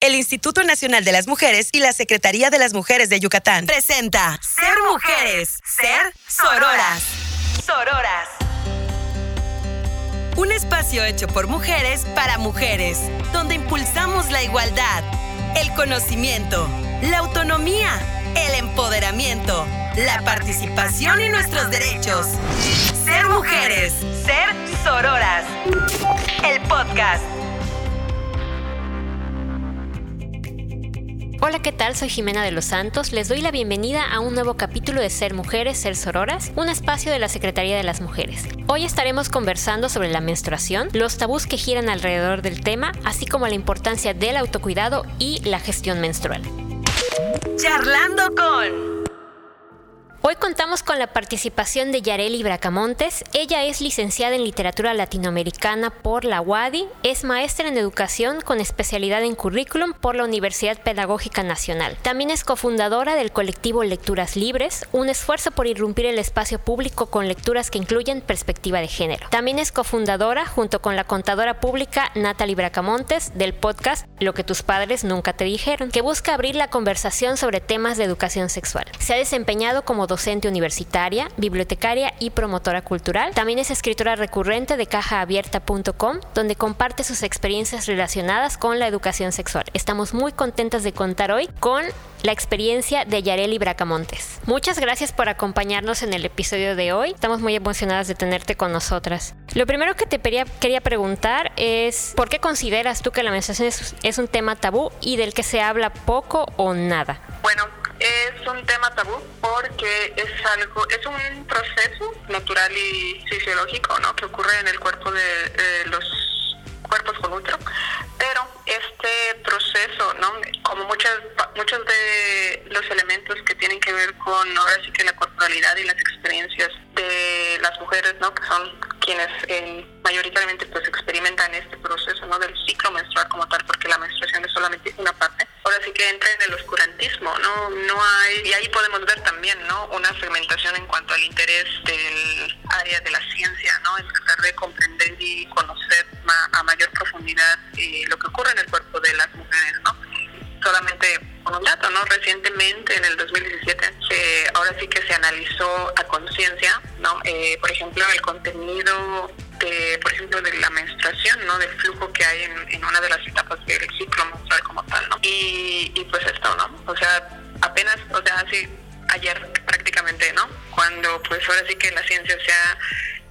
el Instituto Nacional de las Mujeres y la Secretaría de las Mujeres de Yucatán. Presenta Ser Mujeres, Ser Sororas. Sororas. Un espacio hecho por mujeres para mujeres, donde impulsamos la igualdad, el conocimiento, la autonomía, el empoderamiento, la participación y nuestros derechos. Ser mujeres, ser sororas. El podcast. Hola, ¿qué tal? Soy Jimena de los Santos. Les doy la bienvenida a un nuevo capítulo de Ser Mujeres, Ser Sororas, un espacio de la Secretaría de las Mujeres. Hoy estaremos conversando sobre la menstruación, los tabús que giran alrededor del tema, así como la importancia del autocuidado y la gestión menstrual. Charlando con... Hoy contamos con la participación de Yareli Bracamontes. Ella es licenciada en literatura latinoamericana por la UADI, es maestra en educación con especialidad en currículum por la Universidad Pedagógica Nacional. También es cofundadora del colectivo Lecturas Libres, un esfuerzo por irrumpir el espacio público con lecturas que incluyen perspectiva de género. También es cofundadora, junto con la contadora pública Natalie Bracamontes, del podcast Lo que tus padres nunca te dijeron, que busca abrir la conversación sobre temas de educación sexual. Se ha desempeñado como docente universitaria, bibliotecaria y promotora cultural. También es escritora recurrente de cajaabierta.com, donde comparte sus experiencias relacionadas con la educación sexual. Estamos muy contentas de contar hoy con la experiencia de Yareli Bracamontes. Muchas gracias por acompañarnos en el episodio de hoy. Estamos muy emocionadas de tenerte con nosotras. Lo primero que te quería, preguntar es, ¿por qué consideras tú que la menstruación es, es un tema tabú y del que se habla poco o nada? Bueno, un tema tabú porque es algo, es un proceso natural y fisiológico, ¿no? Que ocurre en el cuerpo de, los cuerpos con útero, pero este proceso, ¿no? Como muchas, muchos de los elementos que tienen que ver con ahora sí que la corporalidad y las experiencias de las mujeres, ¿no? Que son quienes eh, mayoritariamente pues experimentan este proceso, ¿no? Del ciclo menstrual como tal, porque la menstruación es solamente una parte ahora sí que entra en el oscurantismo, ¿no? No hay, y ahí podemos ver también, ¿no? Una segmentación en cuanto al interés del área de la ciencia, ¿no? En tratar de comprender y conocer a mayor profundidad eh, lo que ocurre en el cuerpo de las mujeres, ¿no? Solamente con un dato, ¿no? Recientemente, en el 2017, se, ahora sí que se analizó a conciencia, ¿no? Eh, por ejemplo, el contenido de, por ejemplo, de la menstruación, ¿no? Del flujo que hay en, en una de las etapas del ciclo menstrual como tal, ¿no? Y, pues esto, ¿no? O sea, apenas, o sea, así ayer prácticamente, ¿no? Cuando pues ahora sí que la ciencia se ha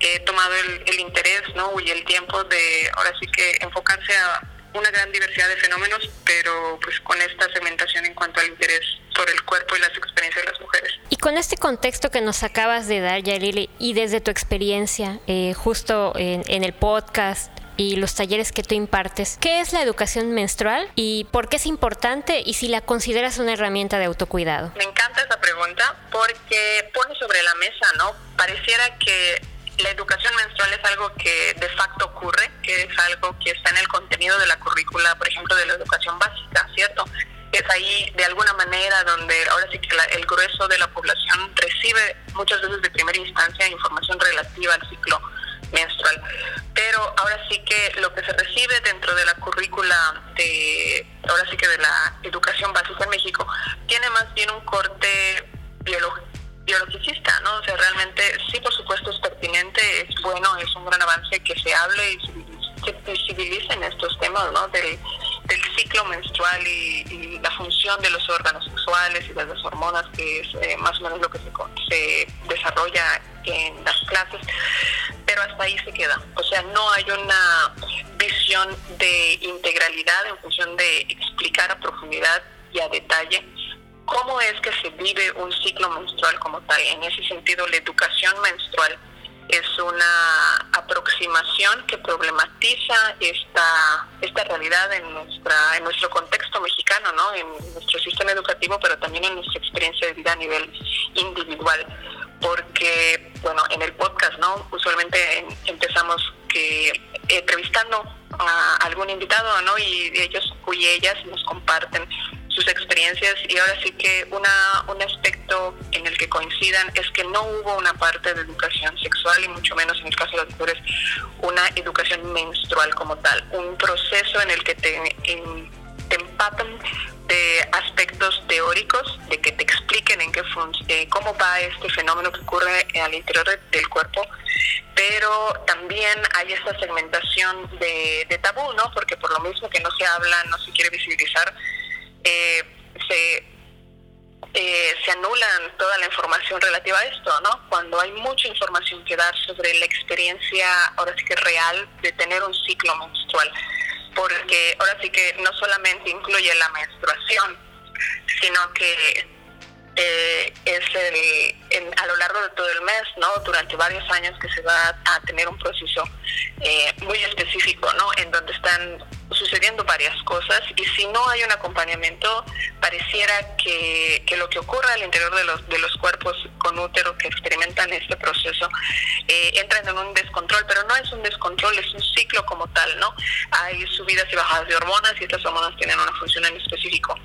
eh, tomado el, el interés, ¿no? Y el tiempo de ahora sí que enfocarse a una gran diversidad de fenómenos, pero pues con esta segmentación en cuanto al interés por el cuerpo y las experiencias de las mujeres. Y con este contexto que nos acabas de dar, Yalili, y desde tu experiencia, eh, justo en, en el podcast, y los talleres que tú impartes. ¿Qué es la educación menstrual y por qué es importante y si la consideras una herramienta de autocuidado? Me encanta esa pregunta porque pone sobre la mesa, ¿no? Pareciera que la educación menstrual es algo que de facto ocurre, que es algo que está en el contenido de la currícula, por ejemplo, de la educación básica, ¿cierto? Es ahí de alguna manera donde ahora sí que el grueso de la población recibe muchas veces de primera instancia información relativa al ciclo menstrual. Pero ahora sí que lo que se recibe dentro de la currícula de, ahora sí que de la educación básica en México, tiene más bien un corte biológico biologicista, ¿no? O sea, realmente sí, por supuesto, es pertinente, es bueno, es un gran avance que se hable y se visibilicen estos temas, ¿no? Del, ciclo menstrual y, la función de los órganos sexuales y de las hormonas, que es eh, más o menos lo que se, se desarrolla en las clases, pero hasta ahí se queda. O sea, no hay una visión de integralidad en función de explicar a profundidad y a detalle cómo es que se vive un ciclo menstrual como tal. En ese sentido, la educación menstrual es una aproximación que problematiza esta, esta realidad en, nuestra, en nuestro contexto mexicano, ¿no? en nuestro sistema educativo, pero también en nuestra experiencia de vida a nivel individual. Porque, bueno, en el podcast, ¿no? Usualmente empezamos que entrevistando a algún invitado, ¿no? Y ellos y ellas nos comparten sus experiencias y ahora sí que una, un aspecto en el que coincidan es que no hubo una parte de educación sexual y mucho menos en el caso de las mujeres una educación menstrual como tal, un proceso en el que te te empapan de aspectos teóricos, de que te expliquen en qué eh, cómo va este fenómeno que ocurre al interior del cuerpo, pero también hay esta segmentación de, de, tabú, ¿no? Porque por lo mismo que no se habla, no se quiere visibilizar, eh, se, eh, se anulan toda la información relativa a esto, ¿no? Cuando hay mucha información que dar sobre la experiencia, ahora sí que real, de tener un ciclo menstrual porque ahora sí que no solamente incluye la menstruación, sino que eh, es el, a lo largo de todo el mes, ¿no? Durante varios años que se va a tener un proceso eh, muy específico, ¿no? En donde están sucediendo varias cosas y si no hay un acompañamiento, pareciera que, que lo que ocurre al interior de los, de los cuerpos con útero que experimentan este proceso eh, entran en un descontrol, pero no es un descontrol, es un ciclo como tal, ¿no? Hay subidas y bajadas de hormonas y estas hormonas tienen una función en específico.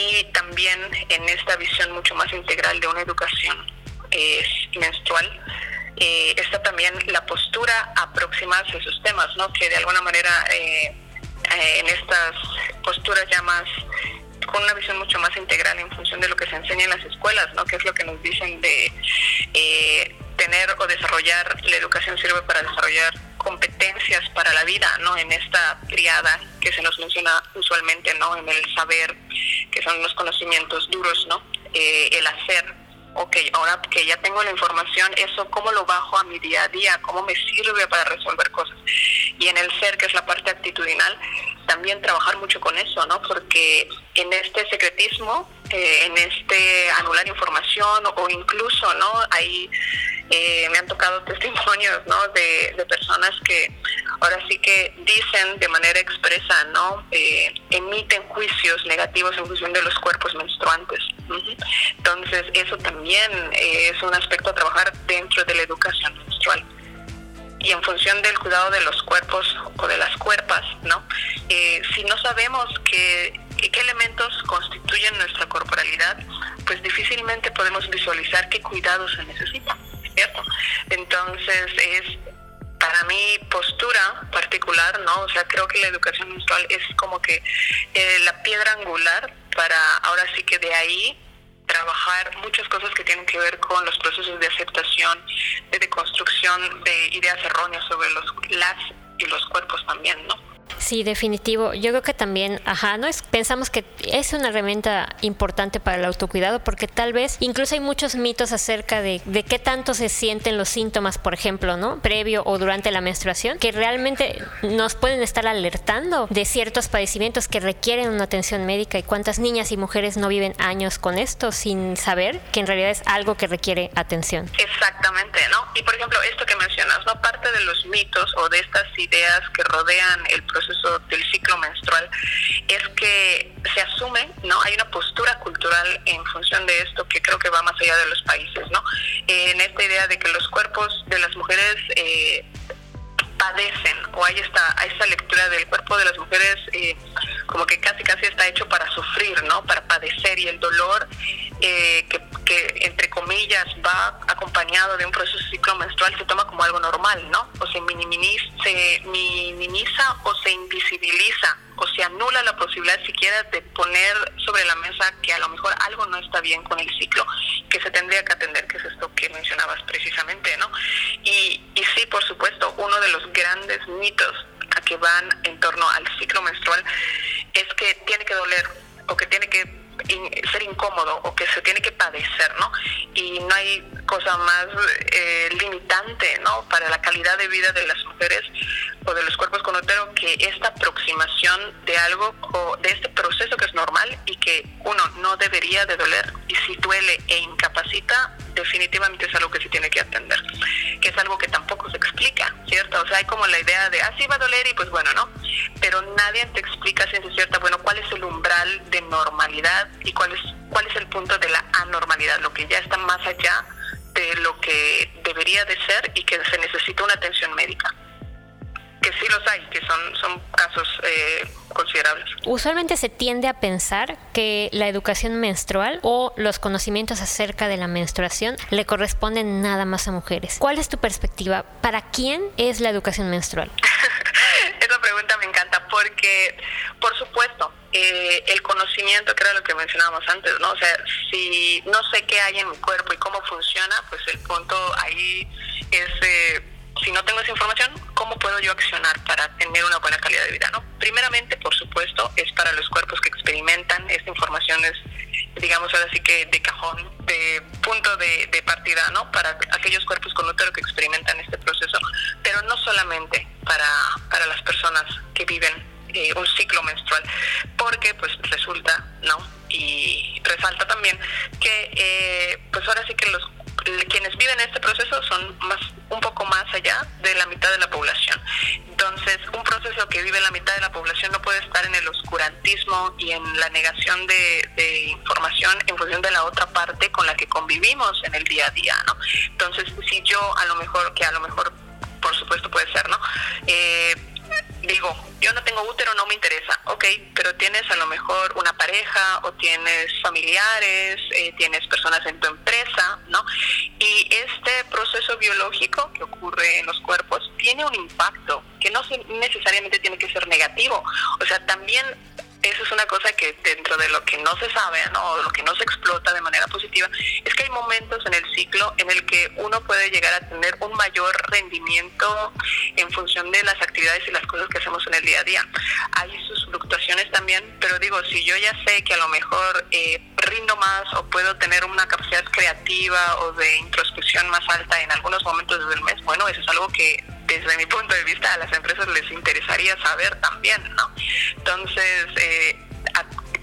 Y también en esta visión mucho más integral de una educación eh, menstrual, eh, está también la postura aproximarse a esos temas, ¿no? Que de alguna manera eh, eh, en estas posturas ya más con una visión mucho más integral en función de lo que se enseña en las escuelas, ¿no? Que es lo que nos dicen de tener o desarrollar, la educación sirve para desarrollar competencias para la vida, ¿no? En esta triada que se nos menciona usualmente, ¿no? En el saber, que son los conocimientos duros, ¿no? Eh, el hacer, ok, ahora que ya tengo la información, eso cómo lo bajo a mi día a día, cómo me sirve para resolver cosas. Y en el ser, que es la parte actitudinal, también trabajar mucho con eso, ¿no? Porque en este secretismo, eh, en este anular información o incluso, ¿no? Ahí eh, me han tocado testimonios, ¿no? De, de, personas que ahora sí que dicen de manera expresa, ¿no? Eh, emiten juicios negativos en función de los cuerpos menstruantes. Entonces, eso también es un aspecto a trabajar dentro de la educación menstrual y en función del cuidado de los cuerpos o de las cuerpas, ¿no? Eh, si no sabemos qué, qué elementos constituyen nuestra corporalidad, pues difícilmente podemos visualizar qué cuidados se necesitan, ¿cierto? Entonces es para mi postura particular, ¿no? O sea, creo que la educación menstrual es como que eh, la piedra angular para ahora sí que de ahí trabajar muchas cosas que tienen que ver con los procesos de aceptación, de deconstrucción de ideas erróneas sobre los las y los cuerpos también, ¿no? Sí, definitivo. Yo creo que también, ajá, no es pensamos que es una herramienta importante para el autocuidado porque tal vez incluso hay muchos mitos acerca de, de qué tanto se sienten los síntomas, por ejemplo, ¿no? Previo o durante la menstruación, que realmente nos pueden estar alertando de ciertos padecimientos que requieren una atención médica y cuántas niñas y mujeres no viven años con esto sin saber que en realidad es algo que requiere atención. Exactamente, ¿no? Y por ejemplo, esto que mencionas, ¿no? Parte de los mitos o de estas ideas que rodean el proceso proceso del ciclo menstrual es que se asume, ¿no? Hay una postura cultural en función de esto que creo que va más allá de los países, ¿no? en esta idea de que los cuerpos de las mujeres eh, padecen o hay esta, hay esta lectura del cuerpo de las mujeres eh, como que casi casi está hecho para sufrir, ¿no? Para padecer y el dolor eh, que, que, entre comillas va acompañado de un proceso ciclo menstrual se toma como algo normal, ¿no? O se minimiza, o se invisibiliza o se anula la posibilidad siquiera de poner sobre la mesa que a lo mejor algo no está bien con el ciclo, que se tendría que atender, que es esto que mencionabas precisamente, ¿no? Y, y sí, por supuesto, uno de los grandes mitos a que van en torno al ciclo menstrual es que tiene que doler o que tiene que ser incómodo o que se tiene que padecer, ¿no? Y no hay cosa más eh, limitante, ¿no? Para la calidad de vida de las mujeres o de los cuerpos con útero que esta aproximación de algo o de este proceso que es normal y que uno no debería de doler y si duele e incapacita definitivamente es algo que se tiene que atender, que es algo que tampoco se explica, ¿cierto? O sea, hay como la idea de, ah, sí va a doler y pues bueno, ¿no? Pero nadie te explica si es cierta, bueno, cuál es el umbral de normalidad y cuál es, cuál es el punto de la anormalidad, lo que ya está más allá de lo que debería de ser y que se necesita una atención médica que sí los hay, que son, son casos eh, considerables. Usualmente se tiende a pensar que la educación menstrual o los conocimientos acerca de la menstruación le corresponden nada más a mujeres. ¿Cuál es tu perspectiva? ¿Para quién es la educación menstrual? Esa pregunta me encanta porque, por supuesto, eh, el conocimiento, que era lo que mencionábamos antes, ¿no? O sea, si no sé qué hay en mi cuerpo y cómo funciona, pues el punto ahí es, eh, si no tengo esa información, ¿cómo puedo yo accionar para tener una buena calidad de vida, ¿no? Primeramente, por supuesto, es para los cuerpos que experimentan, esta información es, digamos, ahora sí que de cajón, de punto de, de partida, ¿no? Para aquellos cuerpos con útero que experimentan este proceso, pero no solamente para, para las personas que viven eh, un ciclo menstrual, porque pues resulta, ¿no? Y resalta también que eh, pues ahora sí que los quienes viven este proceso son más un poco más allá de la mitad de la población. Entonces, un proceso que vive la mitad de la población no puede estar en el oscurantismo y en la negación de, información en función de la otra parte con la que convivimos en el día a día, ¿no? Entonces, si yo a lo mejor, que a lo mejor por supuesto puede ser, ¿no? Eh, digo, yo no tengo útero, no me interesa, ok, pero tienes a lo mejor una pareja o tienes familiares, eh, tienes personas en tu empresa, ¿no? Y este proceso biológico que ocurre en los cuerpos tiene un impacto que no necesariamente tiene que ser negativo, o sea, también eso es una cosa que dentro de lo que no se sabe, o lo que no se explota de manera positiva, es que hay momentos en el ciclo en el que uno puede llegar a tener un mayor rendimiento en función de las actividades y las cosas que hacemos en el día a día. Hay sus fluctuaciones también, pero digo, si yo ya sé que a lo mejor eh, rindo más o puedo tener una capacidad creativa o de introspección más alta en algunos momentos del mes, bueno, eso es algo que desde mi punto de vista a las empresas les interesaría saber también, ¿no? Entonces,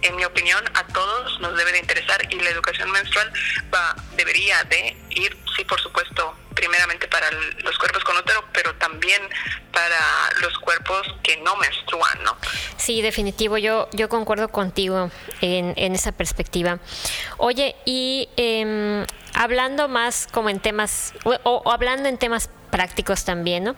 en mi opinión, a todos nos debe de interesar y la educación menstrual va, debería de ir, sí, por supuesto, primeramente para los cuerpos con útero, pero también para los cuerpos que no menstruan, ¿no? Sí, definitivo, yo, yo concuerdo contigo en, en esa perspectiva. Oye, y eh, hablando más como en temas, o, o, hablando en temas prácticos también, ¿no?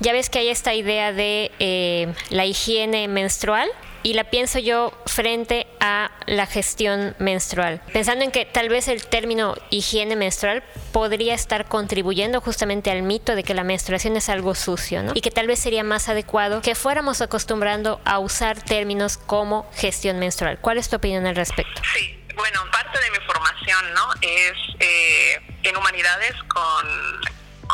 Ya ves que hay esta idea de eh, la higiene menstrual y la pienso yo frente a la gestión menstrual, pensando en que tal vez el término higiene menstrual podría estar contribuyendo justamente al mito de que la menstruación es algo sucio, ¿no? Y que tal vez sería más adecuado que fuéramos acostumbrando a usar términos como gestión menstrual. ¿Cuál es tu opinión al respecto? Sí. Bueno, parte de mi formación, ¿no? Es eh, en humanidades con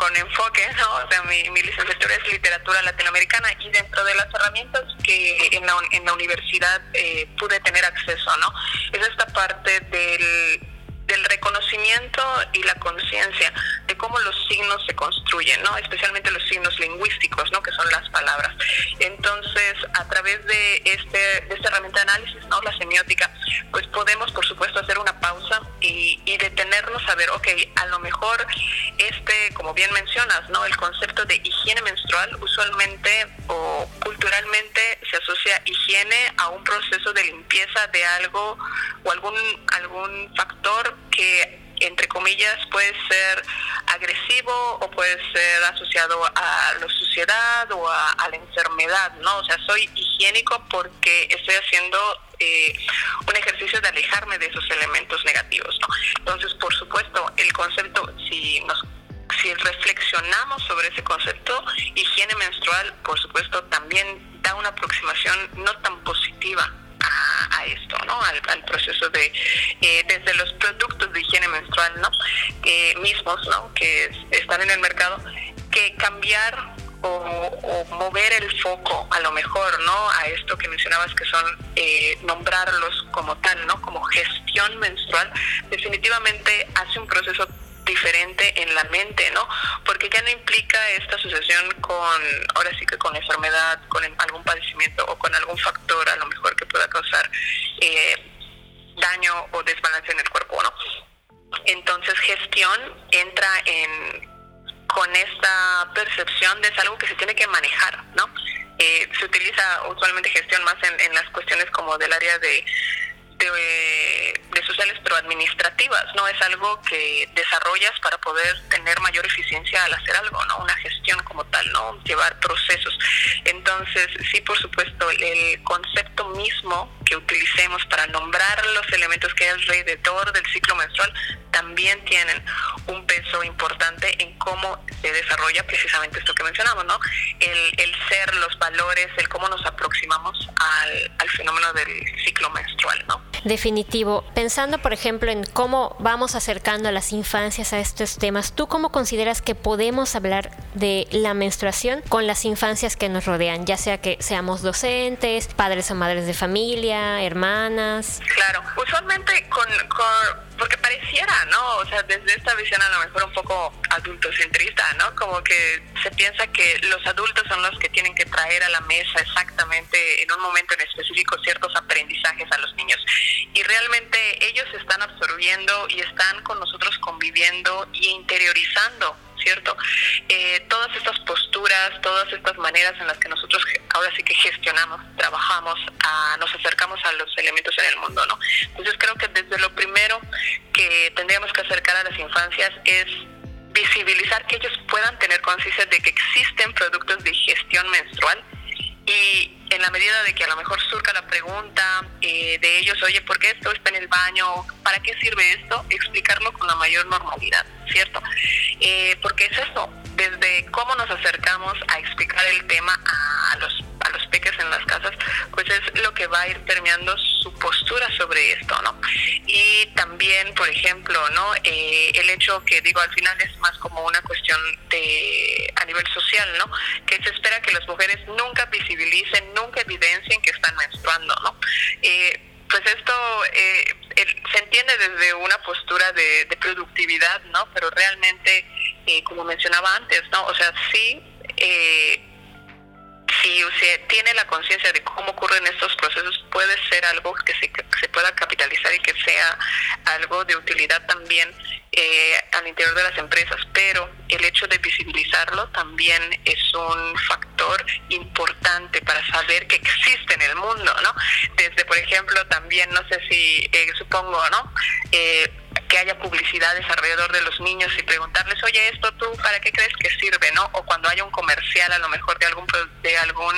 con enfoque, ¿no? O sea, mi, mi, licenciatura es literatura latinoamericana y dentro de las herramientas que en la, en la universidad eh, pude tener acceso, ¿no? Es esta parte del del reconocimiento y la conciencia de cómo los signos se construyen, ¿no? Especialmente los signos lingüísticos, ¿no? Que son las palabras. Entonces, a través de este de esta herramienta de análisis, ¿no? La semiótica, pues podemos, por supuesto, hacer una pausa y, y detenernos a ver, ok, a lo mejor este, como bien mencionas, ¿no? El concepto de higiene menstrual usualmente o culturalmente se asocia higiene a un proceso de limpieza de algo o algún algún factor que entre comillas puede ser agresivo o puede ser asociado a la suciedad o a, a la enfermedad, ¿no? O sea, soy higiénico porque estoy haciendo eh, un ejercicio de alejarme de esos elementos negativos, ¿no? Entonces, por supuesto, el concepto, si nos si reflexionamos sobre ese concepto, higiene menstrual, por supuesto, también da una aproximación no tan positiva a, esto, ¿no? Al, al proceso de, eh, desde los productos de higiene menstrual, ¿no? Eh, mismos, ¿no? Que están en el mercado, que cambiar o, o, mover el foco a lo mejor, ¿no? A esto que mencionabas que son eh, nombrarlos como tal, ¿no? Como gestión menstrual, definitivamente hace un proceso diferente en la mente, ¿no? Porque ya no implica esta asociación con, ahora sí que con enfermedad, con algún padecimiento o con algún factor a lo mejor que pueda causar gestión entra en con esta percepción de es algo que se tiene que manejar, ¿no? Eh, se utiliza usualmente gestión más en, en las cuestiones como del área de de, pero administrativas, ¿no? Es algo que desarrollas para poder tener mayor eficiencia al hacer algo, ¿no? Una gestión como tal, ¿no? Llevar procesos. Entonces, sí, por supuesto, el concepto mismo que utilicemos para nombrar los elementos que hay alrededor del ciclo menstrual también tienen un peso importante en cómo se desarrolla precisamente esto que mencionamos, ¿no? El, el ser, los valores, el cómo nos aproximamos al, al fenómeno del ciclo menstrual, ¿no? Definitivo. Pensando, por ejemplo, en cómo vamos acercando a las infancias a estos temas, ¿tú cómo consideras que podemos hablar de la menstruación con las infancias que nos rodean, ya sea que seamos docentes, padres o madres de familia, hermanas? Claro, usualmente con, con porque pareciera, ¿no? O sea, desde esta visión a lo mejor un poco adultocentrista, ¿no? Como que se piensa que los adultos son los que tienen que traer a la mesa exactamente en un momento en específico ciertos aprendizajes a los niños. Y realmente ellos están absorbiendo y están con nosotros conviviendo y interiorizando ¿cierto? Eh, todas estas posturas, todas estas maneras en las que nosotros ahora sí que gestionamos, trabajamos, nos acercamos a los elementos en el mundo, ¿no? Entonces creo que desde lo primero que tendríamos que acercar a las infancias es visibilizar que ellos puedan tener conciencia de que existen productos de gestión menstrual y en la medida de que a lo mejor surca la pregunta eh, de ellos, oye, ¿por qué esto está en el baño? ¿Para qué sirve esto? Explicarlo con la mayor normalidad, ¿cierto? Eh, porque es eso, desde cómo nos acercamos a explicar el tema a, los a los peques en las casas, pues es lo que va a ir permeando su postura sobre esto, ¿no? Y también, por ejemplo, ¿no? Eh, el hecho que digo al final es más como una cuestión de a nivel social, ¿no? Que se espera que las mujeres nunca visibilicen, nunca evidencien que están menstruando, ¿no? Eh, pues esto eh, se entiende desde una postura de, de productividad, ¿no? Pero realmente, eh, como mencionaba antes, ¿no? O sea, sí, eh, si usted tiene la conciencia de cómo ocurren estos procesos, puede ser algo que se, que se pueda capitalizar y que sea algo de utilidad también eh, al interior de las empresas, pero el hecho de visibilizarlo también es un factor importante para saber que existe en el mundo, ¿no? Desde, por ejemplo, también, no sé si, eh, supongo, ¿no? Eh, que haya publicidades alrededor de los niños y preguntarles, oye, esto tú, ¿para qué crees que sirve, no? O cuando haya un comercial, a lo mejor de algún de algún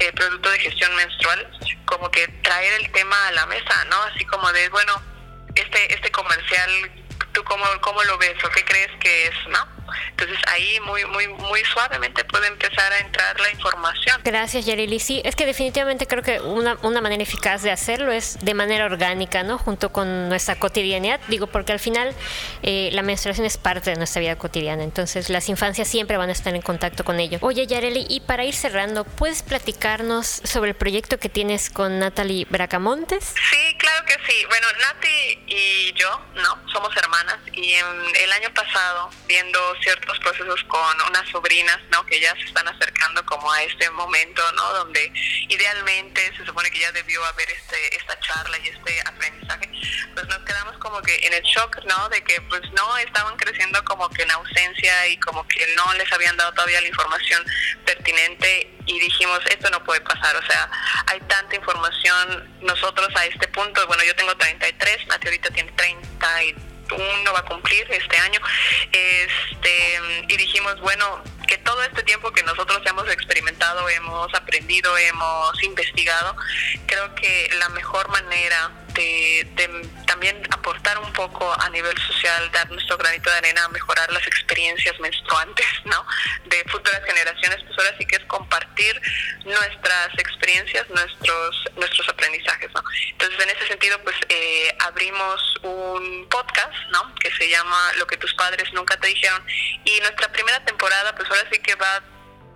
eh, producto de gestión menstrual, como que traer el tema a la mesa, ¿no? Así como de, bueno, este este comercial ¿Tú cómo, cómo lo ves o qué crees que es, no? Entonces ahí muy muy muy suavemente puede empezar a entrar la información. Gracias, Yareli. Sí, es que definitivamente creo que una, una manera eficaz de hacerlo es de manera orgánica, ¿no? Junto con nuestra cotidianidad. Digo, porque al final eh, la menstruación es parte de nuestra vida cotidiana. Entonces las infancias siempre van a estar en contacto con ello. Oye, Yareli, y para ir cerrando, ¿puedes platicarnos sobre el proyecto que tienes con Natalie Bracamontes? Sí, claro que sí. Bueno, Nati y yo, ¿no? Somos hermanas y el año pasado, viendo ciertos procesos con unas sobrinas, ¿no? Que ya se están acercando como a este momento, ¿no? Donde idealmente se supone que ya debió haber este esta charla y este aprendizaje, pues nos quedamos como que en el shock, ¿no? De que pues no estaban creciendo como que en ausencia y como que no les habían dado todavía la información pertinente y dijimos, esto no puede pasar, o sea, hay tanta información, nosotros a este punto, bueno, yo tengo 33, Nati ahorita tiene 30 y uno va a cumplir este año, este, y dijimos, bueno, que todo este tiempo que nosotros hemos experimentado, hemos aprendido, hemos investigado, creo que la mejor manera de, también aportar un poco a nivel social, dar nuestro granito de arena a mejorar las experiencias menstruantes, ¿no? De futuras generaciones, pues ahora sí que es compartir nuestras experiencias, nuestros nuestros aprendizajes, ¿no? Entonces, en ese sentido, pues eh, abrimos un podcast, ¿no? Que se llama Lo que tus padres nunca te dijeron y nuestra primera temporada, pues ahora sí que va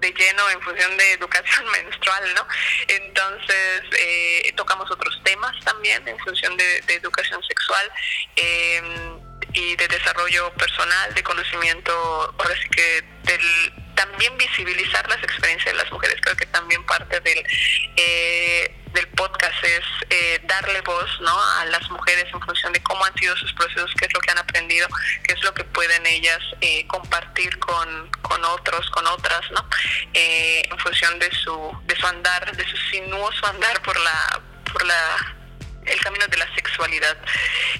de lleno en función de educación menstrual, ¿no? Entonces, eh, tocamos otros temas también en función de, educación sexual em, y de desarrollo personal, de conocimiento, ahora sí que del, también visibilizar las experiencias de las mujeres, creo que también parte del... Eh, del podcast es eh, darle voz ¿no? a las mujeres en función de cómo han sido sus procesos, qué es lo que han aprendido, qué es lo que pueden ellas eh, compartir con, con otros, con otras, ¿no? Eh, en función de su, de su andar, de su sinuoso andar por la, por la el camino de la sexualidad,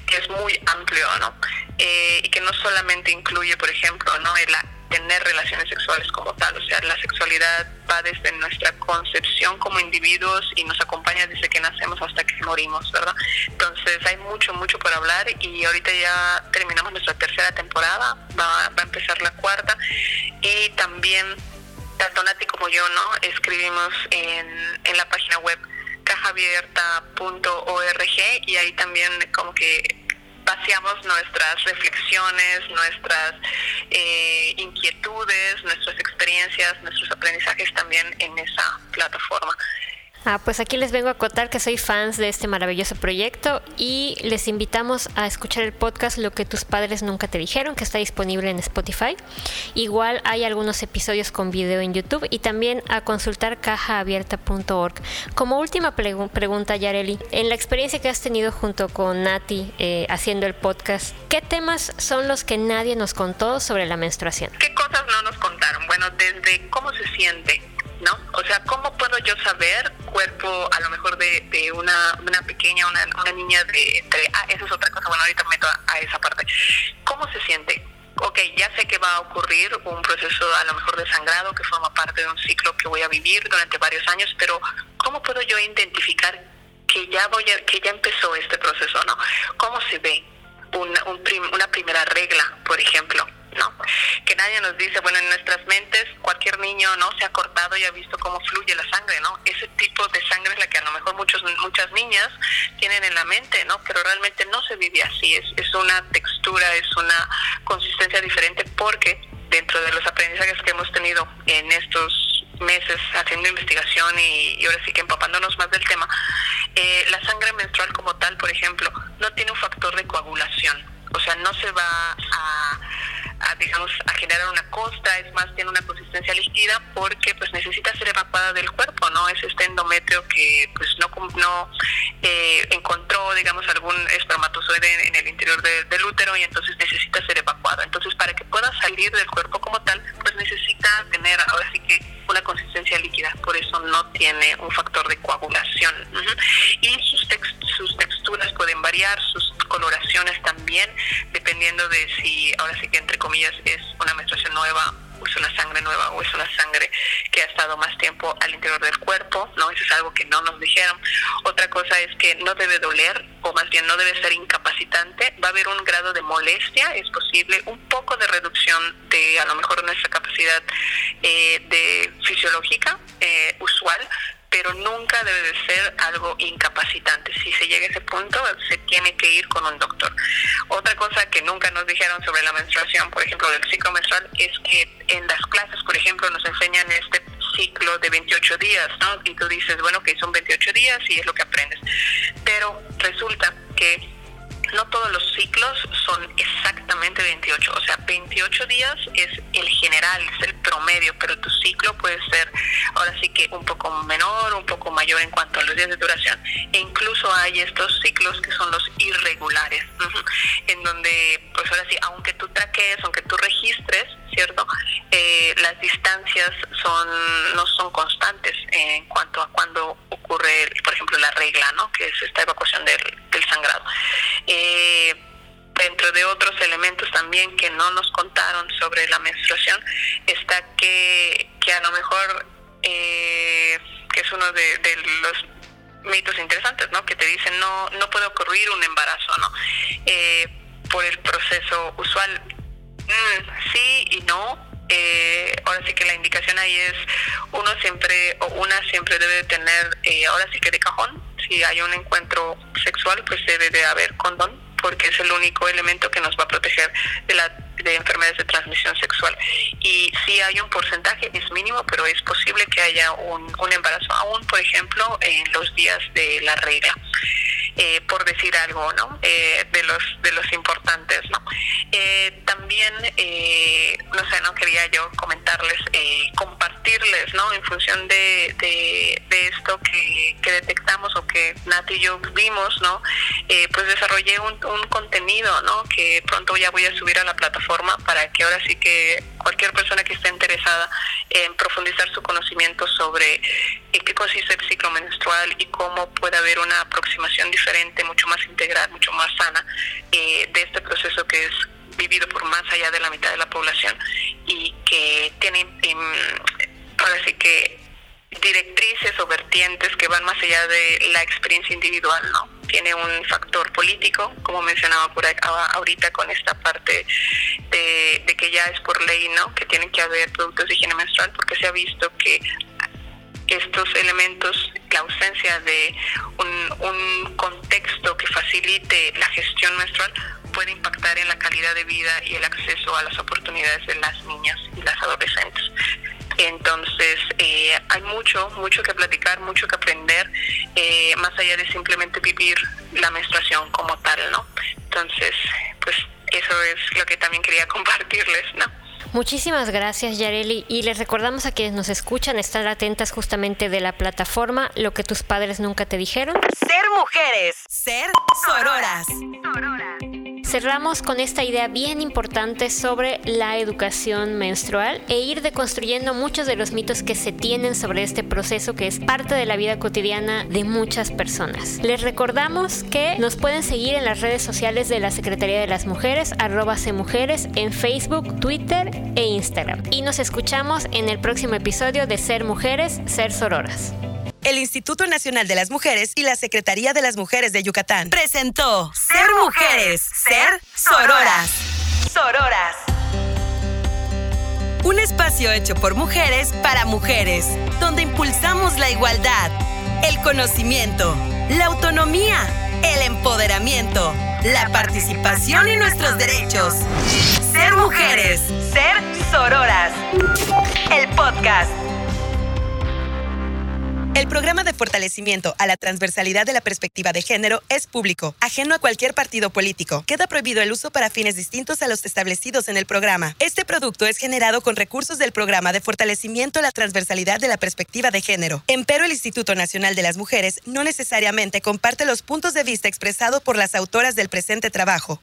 que es muy amplio, ¿no? y que no solamente incluye, por ejemplo, ¿no? El tener relaciones sexuales como tal. O sea, la sexualidad va desde nuestra concepción como individuos y nos acompaña desde que nacemos hasta que morimos, ¿verdad? Entonces hay mucho, mucho por hablar y ahorita ya terminamos nuestra tercera temporada, va, va a empezar la cuarta y también tanto Nati como yo, ¿no? Escribimos en, en la página web cajaabierta.org y ahí también como que vaciamos nuestras reflexiones, nuestras eh, nuestras experiencias, nuestros aprendizajes también en esa plataforma. Ah, pues aquí les vengo a contar que soy fans de este maravilloso proyecto y les invitamos a escuchar el podcast Lo que tus padres nunca te dijeron, que está disponible en Spotify. Igual hay algunos episodios con video en YouTube y también a consultar cajaabierta.org. Como última pregunta, Yareli, en la experiencia que has tenido junto con Nati eh, haciendo el podcast, ¿qué temas son los que nadie nos contó sobre la menstruación? ¿Qué cosas no nos contaron? Bueno, desde cómo se siente, ¿no? O sea, ¿cómo puedo yo saber cuerpo a lo mejor de, una, una pequeña, una, una niña de entre... Ah, eso es otra cosa, bueno, ahorita meto a, esa parte. ¿Cómo se siente? ok, ya sé que va a ocurrir un proceso a lo mejor de sangrado que forma parte de un ciclo que voy a vivir durante varios años, pero ¿cómo puedo yo identificar que ya voy a, que ya empezó este proceso, no? ¿Cómo se ve una, una primera regla, por ejemplo? ¿No? Que nadie nos dice, bueno, en nuestras mentes cualquier niño no se ha cortado y ha visto cómo fluye la sangre, ¿no? Ese tipo de sangre es la que a lo mejor muchos, muchas niñas tienen en la mente, ¿no? Pero realmente no se vive así, es, es una textura, es una consistencia diferente porque dentro de los aprendizajes que hemos tenido en estos meses haciendo investigación y, ahora sí que empapándonos más del tema, eh, la sangre menstrual como tal, por ejemplo, no tiene un factor de coagulación, o sea, no se va a a, digamos, a generar una costa, es más, tiene una consistencia líquida porque pues necesita ser evacuada del cuerpo, ¿no? Es este endometrio que pues no, no eh, encontró, digamos, algún espermatozoide en el interior del útero y entonces necesita ser evacuado. Entonces, para que pueda salir del cuerpo como tal, pues necesita tener, ahora sí que, una consistencia líquida, por eso no tiene un factor de coagulación. Y sus, texturas variar, sus coloraciones también, dependiendo de si, ahora sí que entre comillas, es una menstruación nueva es una sangre nueva o es una sangre que ha estado más tiempo al interior del cuerpo, ¿no? Eso es algo que no nos dijeron. Otra cosa es que no debe doler, o más bien no debe ser incapacitante, va a haber un grado de molestia, es posible, un poco de reducción de a lo mejor nuestra capacidad eh, de fisiológica eh, usual, pero nunca debe de ser algo incapacitante. Si se llega a ese punto, se tiene que ir con un doctor. Otra cosa que nunca nos dijeron sobre la menstruación, por ejemplo, del ciclo menstrual, es que en las clases, por ejemplo, nos enseñan este ciclo de 28 días, ¿no? Y tú dices, bueno, que son 28 días y es lo que aprendes. Pero resulta que no todos los ciclos son exactamente 28, o sea, 28 días es el general, es el promedio, pero tu ciclo puede ser ahora sí que un poco menor, un poco mayor en cuanto a los días de duración. E incluso hay estos ciclos que son los irregulares, en donde, pues ahora sí, aunque tú traques, aunque tú registres, ¿cierto? Eh, las distancias son no son constantes en cuanto a cuando ocurre, por ejemplo, la regla, ¿no? Que es esta evacuación del, sangrado. Eh, dentro de otros elementos también que no nos contaron sobre la menstruación está que, que a lo mejor eh, que es uno de, los mitos interesantes, ¿no? Que te dicen no no puede ocurrir un embarazo, ¿no? Eh, por el proceso usual. Mm, sí y no. ahora sí que la indicación ahí es uno siempre o una siempre debe tener, ahora sí que de cajón, si hay un encuentro sexual, pues debe de haber condón, porque es el único elemento que nos va a proteger de, la, de enfermedades de transmisión sexual. Y si hay un porcentaje, es mínimo, pero es posible que haya un, un embarazo aún, por ejemplo, en los días de la regla. Eh, por decir algo, ¿no? Eh, de los de los importantes, ¿no? Eh, también, no sé, no quería yo comentarles, compartirles, ¿no? En función de, de, esto que, que, detectamos o que Nati y yo vimos, ¿no? pues desarrollé un, un contenido, ¿no? Que pronto ya voy a subir a la plataforma para que ahora sí que cualquier persona que esté interesada en profundizar su conocimiento sobre en qué consiste el ciclo menstrual y cómo puede haber una aproximación diferente, mucho más integral, mucho más sana eh, de este proceso que es vivido por más allá de la mitad de la población y que tiene, em, ahora sí que directrices o vertientes que van más allá de la experiencia individual, ¿no? Tiene un factor político, como mencionaba por ahorita con esta parte de, que ya es por ley, ¿no? Que tienen que haber productos de higiene menstrual, porque se ha visto que estos elementos, la ausencia de un, contexto que facilite la gestión menstrual, puede impactar en la calidad de vida y el acceso a las oportunidades de las niñas y las adolescentes. Entonces, eh, hay mucho, mucho que platicar, mucho que aprender, eh, más allá de simplemente vivir la menstruación como tal, ¿no? Entonces, pues eso es lo que también quería compartirles, ¿no? Muchísimas gracias, Yareli. Y les recordamos a quienes nos escuchan estar atentas justamente de la plataforma Lo que tus padres nunca te dijeron. Ser mujeres. Ser sororas. Cerramos con esta idea bien importante sobre la educación menstrual e ir deconstruyendo muchos de los mitos que se tienen sobre este proceso que es parte de la vida cotidiana de muchas personas. Les recordamos que nos pueden seguir en las redes sociales de la Secretaría de las Mujeres, arroba Mujeres, en Facebook, Twitter e Instagram. Y nos escuchamos en el próximo episodio de Ser Mujeres, Ser Sororas el Instituto Nacional de las Mujeres y la Secretaría de las Mujeres de Yucatán presentó Ser Mujeres, Ser Sororas. Sororas. Un espacio hecho por mujeres para mujeres, donde impulsamos la igualdad, el conocimiento, la autonomía, el empoderamiento, la participación y nuestros derechos. Ser mujeres, ser sororas. El podcast. El programa de fortalecimiento a la transversalidad de la perspectiva de género es público, ajeno a cualquier partido político. Queda prohibido el uso para fines distintos a los establecidos en el programa. Este producto es generado con recursos del programa de fortalecimiento a la transversalidad de la perspectiva de género. Empero el Instituto Nacional de las Mujeres no necesariamente comparte los puntos de vista expresados por las autoras del presente trabajo.